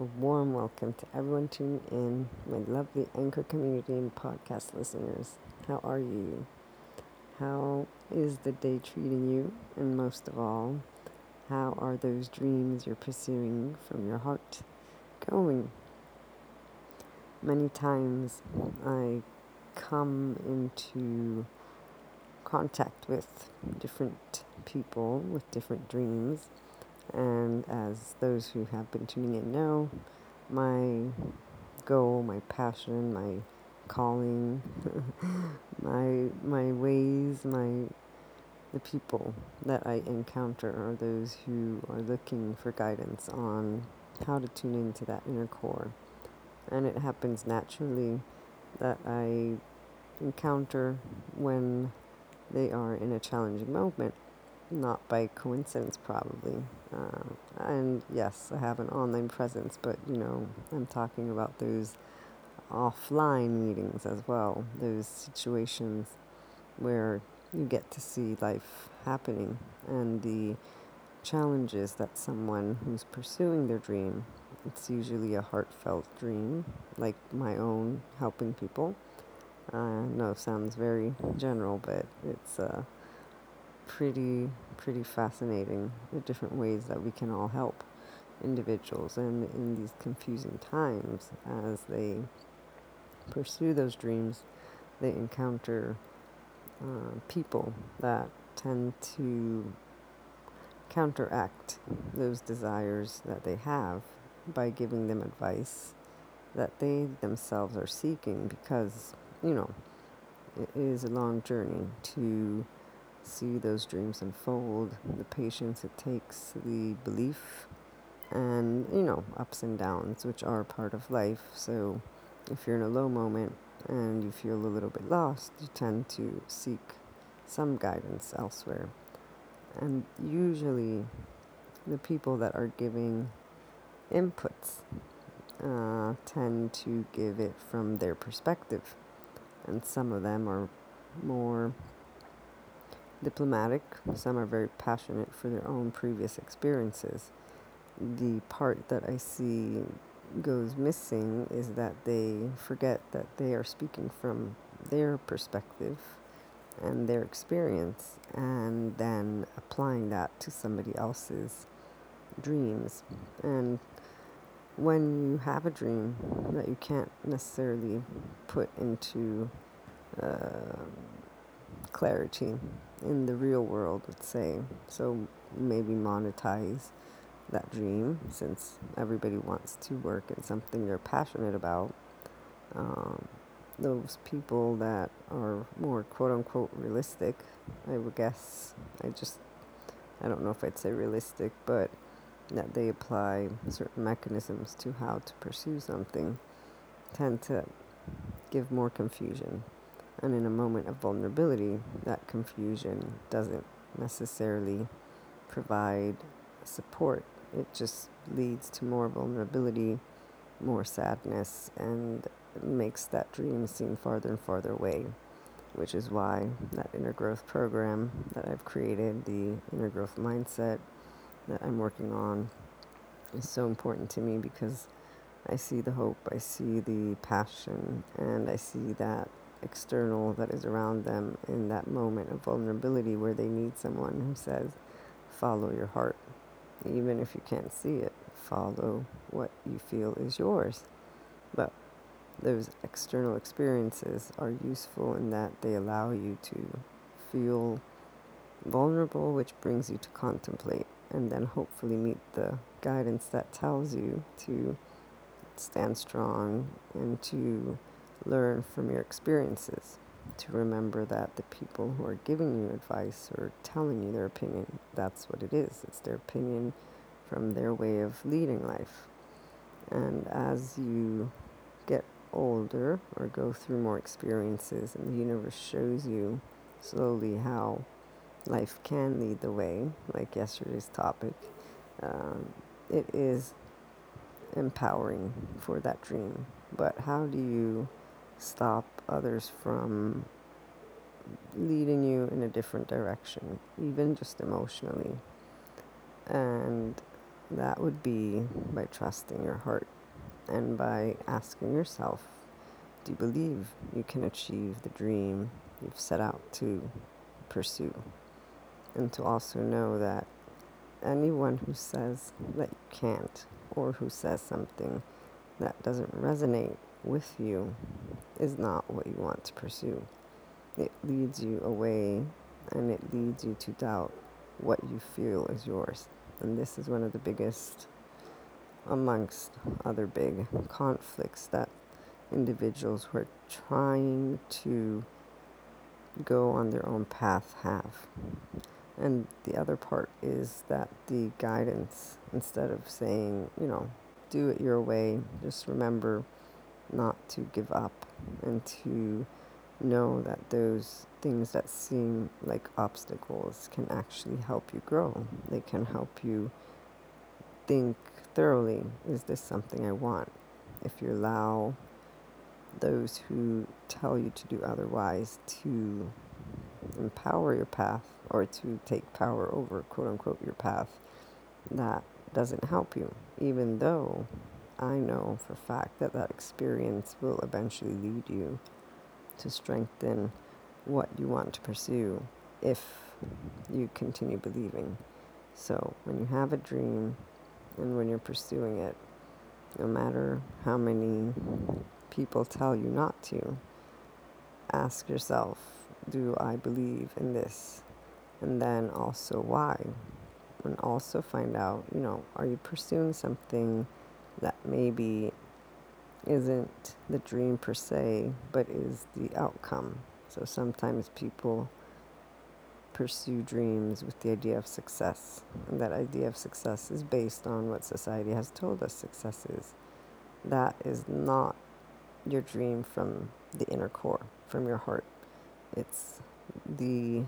a warm welcome to everyone tuning in, my lovely Anchor community and podcast listeners. How are you? How is the day treating you? And most of all, how are those dreams you're pursuing from your heart going? Many times I come into contact with different people with different dreams and as those who have been tuning in know, my goal, my passion, my calling, my my ways, my the people that I encounter are those who are looking for guidance on how to tune into that inner core. And it happens naturally that I encounter when they are in a challenging moment not by coincidence, probably. Uh, and yes, I have an online presence, but you know, I'm talking about those offline meetings as well, those situations where you get to see life happening and the challenges that someone who's pursuing their dream, it's usually a heartfelt dream, like my own, helping people. Uh, I know it sounds very general, but it's uh, pretty pretty fascinating the different ways that we can all help individuals and in these confusing times as they pursue those dreams they encounter uh, people that tend to counteract those desires that they have by giving them advice that they themselves are seeking because you know it is a long journey to see those dreams unfold, the patience it takes, the belief, and you know, ups and downs, which are part of life. So, if you're in a low moment and you feel a little bit lost, you tend to seek some guidance elsewhere. And usually, the people that are giving inputs uh, tend to give it from their perspective, and some of them are more diplomatic, some are very passionate for their own previous experiences. The part that I see goes missing is that they forget that they are speaking from their perspective and their experience and then applying that to somebody else's dreams. And when you have a dream that you can't necessarily put into uh, clarity in the real world, let's say. So maybe monetize that dream since everybody wants to work in something they're passionate about. Um, those people that are more quote unquote realistic, I would guess, I just, I don't know if I'd say realistic, but that they apply certain mechanisms to how to pursue something tend to give more confusion. And in a moment of vulnerability, that confusion doesn't necessarily provide support. It just leads to more vulnerability, more sadness, and makes that dream seem farther and farther away. Which is why that inner growth program that I've created, the inner growth mindset that I'm working on, is so important to me because I see the hope, I see the passion, and I see that external that is around them in that moment of vulnerability where they need someone who says, follow your heart. Even if you can't see it, follow what you feel is yours. But those external experiences are useful in that they allow you to feel vulnerable, which brings you to contemplate and then hopefully meet the guidance that tells you to stand strong and to learn from your experiences to remember that the people who are giving you advice or telling you their opinion, that's what it is. It's their opinion from their way of leading life. And as you get older or go through more experiences, and the universe shows you slowly how life can lead the way, like yesterday's topic, um, it is empowering for that dream. But how do you stop others from leading you in a different direction, even just emotionally. And that would be by trusting your heart and by asking yourself do you believe you can achieve the dream you've set out to pursue? And to also know that anyone who says that you can't or who says something that doesn't resonate with you is not what you want to pursue. It leads you away and it leads you to doubt what you feel is yours. And this is one of the biggest, amongst other big conflicts that individuals who are trying to go on their own path have. And the other part is that the guidance, instead of saying, you know, do it your way, just remember not to give up and to know that those things that seem like obstacles can actually help you grow. They can help you think thoroughly is this something I want? If you allow those who tell you to do otherwise to empower your path or to take power over, quote unquote, your path, that doesn't help you. Even though I know for fact that that experience will eventually lead you to strengthen what you want to pursue if you continue believing. So, when you have a dream and when you're pursuing it, no matter how many people tell you not to, ask yourself, do I believe in this? And then also why? And also find out, you know, are you pursuing something maybe isn't the dream per se, but is the outcome? So sometimes people pursue dreams with the idea of success, and that idea of success is based on what society has told us success is. That is not your dream from the inner core, from your heart. It's the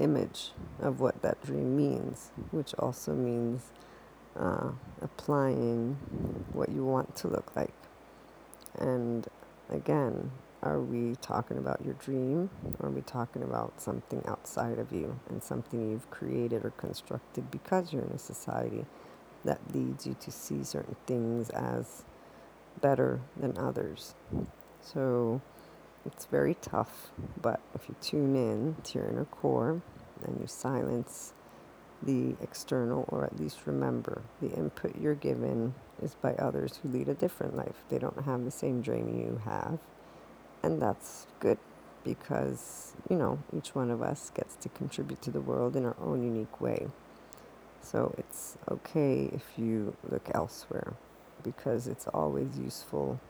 image of what that dream means, which also means uh, applying what you want to look like. And again, are we talking about your dream or are we talking about something outside of you and something you've created or constructed because you're in a society that leads you to see certain things as better than others? So it's very tough, but if you tune in to your inner core and you silence the external, or at least remember the input you're given is by others who lead a different life. They don't have the same dream you have, and that's good because you know each one of us gets to contribute to the world in our own unique way. So it's okay if you look elsewhere because it's always useful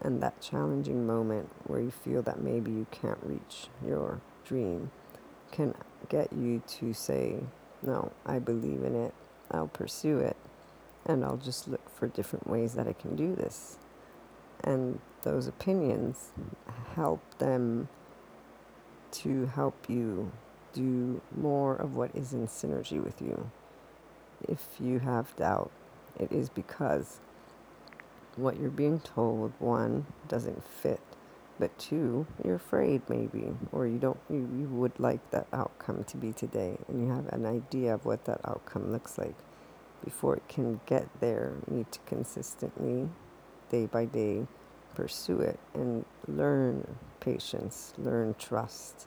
and that challenging moment where you feel that maybe you can't reach your dream can get you to say, No, I believe in it, I'll pursue it, and I'll just look for different ways that I can do this. And those opinions help them to help you do more of what is in synergy with you. If you have doubt, it is because what you're being told, one, doesn't fit, but two, you're afraid maybe, or you don't, you, you would like that outcome to be today, and you have an idea of what that outcome looks like. Before it can get there, you need to consistently, day by day, pursue it and learn patience, learn trust,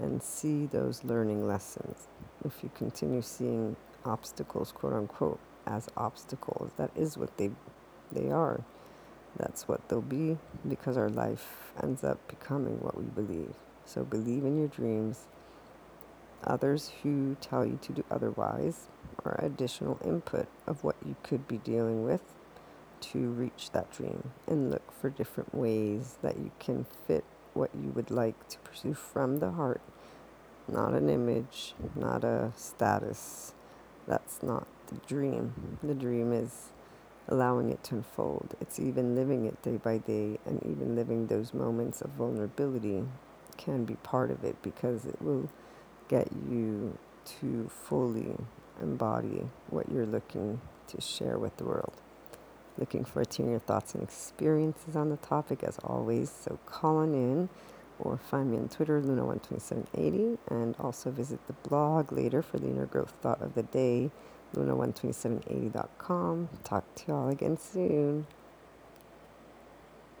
and see those learning lessons. If you continue seeing obstacles, quote unquote, as obstacles, that is what they they are. That's what they'll be because our life ends up becoming what we believe. So believe in your dreams. Others who tell you to do otherwise are additional input of what you could be dealing with to reach that dream and look for different ways that you can fit what you would like to pursue from the heart. Not an image, not a status. That's not the dream. The dream is allowing it to unfold. It's even living it day by day, and even living those moments of vulnerability can be part of it because it will get you to fully embody what you're looking to share with the world. Looking forward to your thoughts and experiences on the topic as always. So call on in or find me on Twitter, Luna12780, and also visit the blog later for the inner growth thought of the day Luna12780.com. Talk to y'all again soon.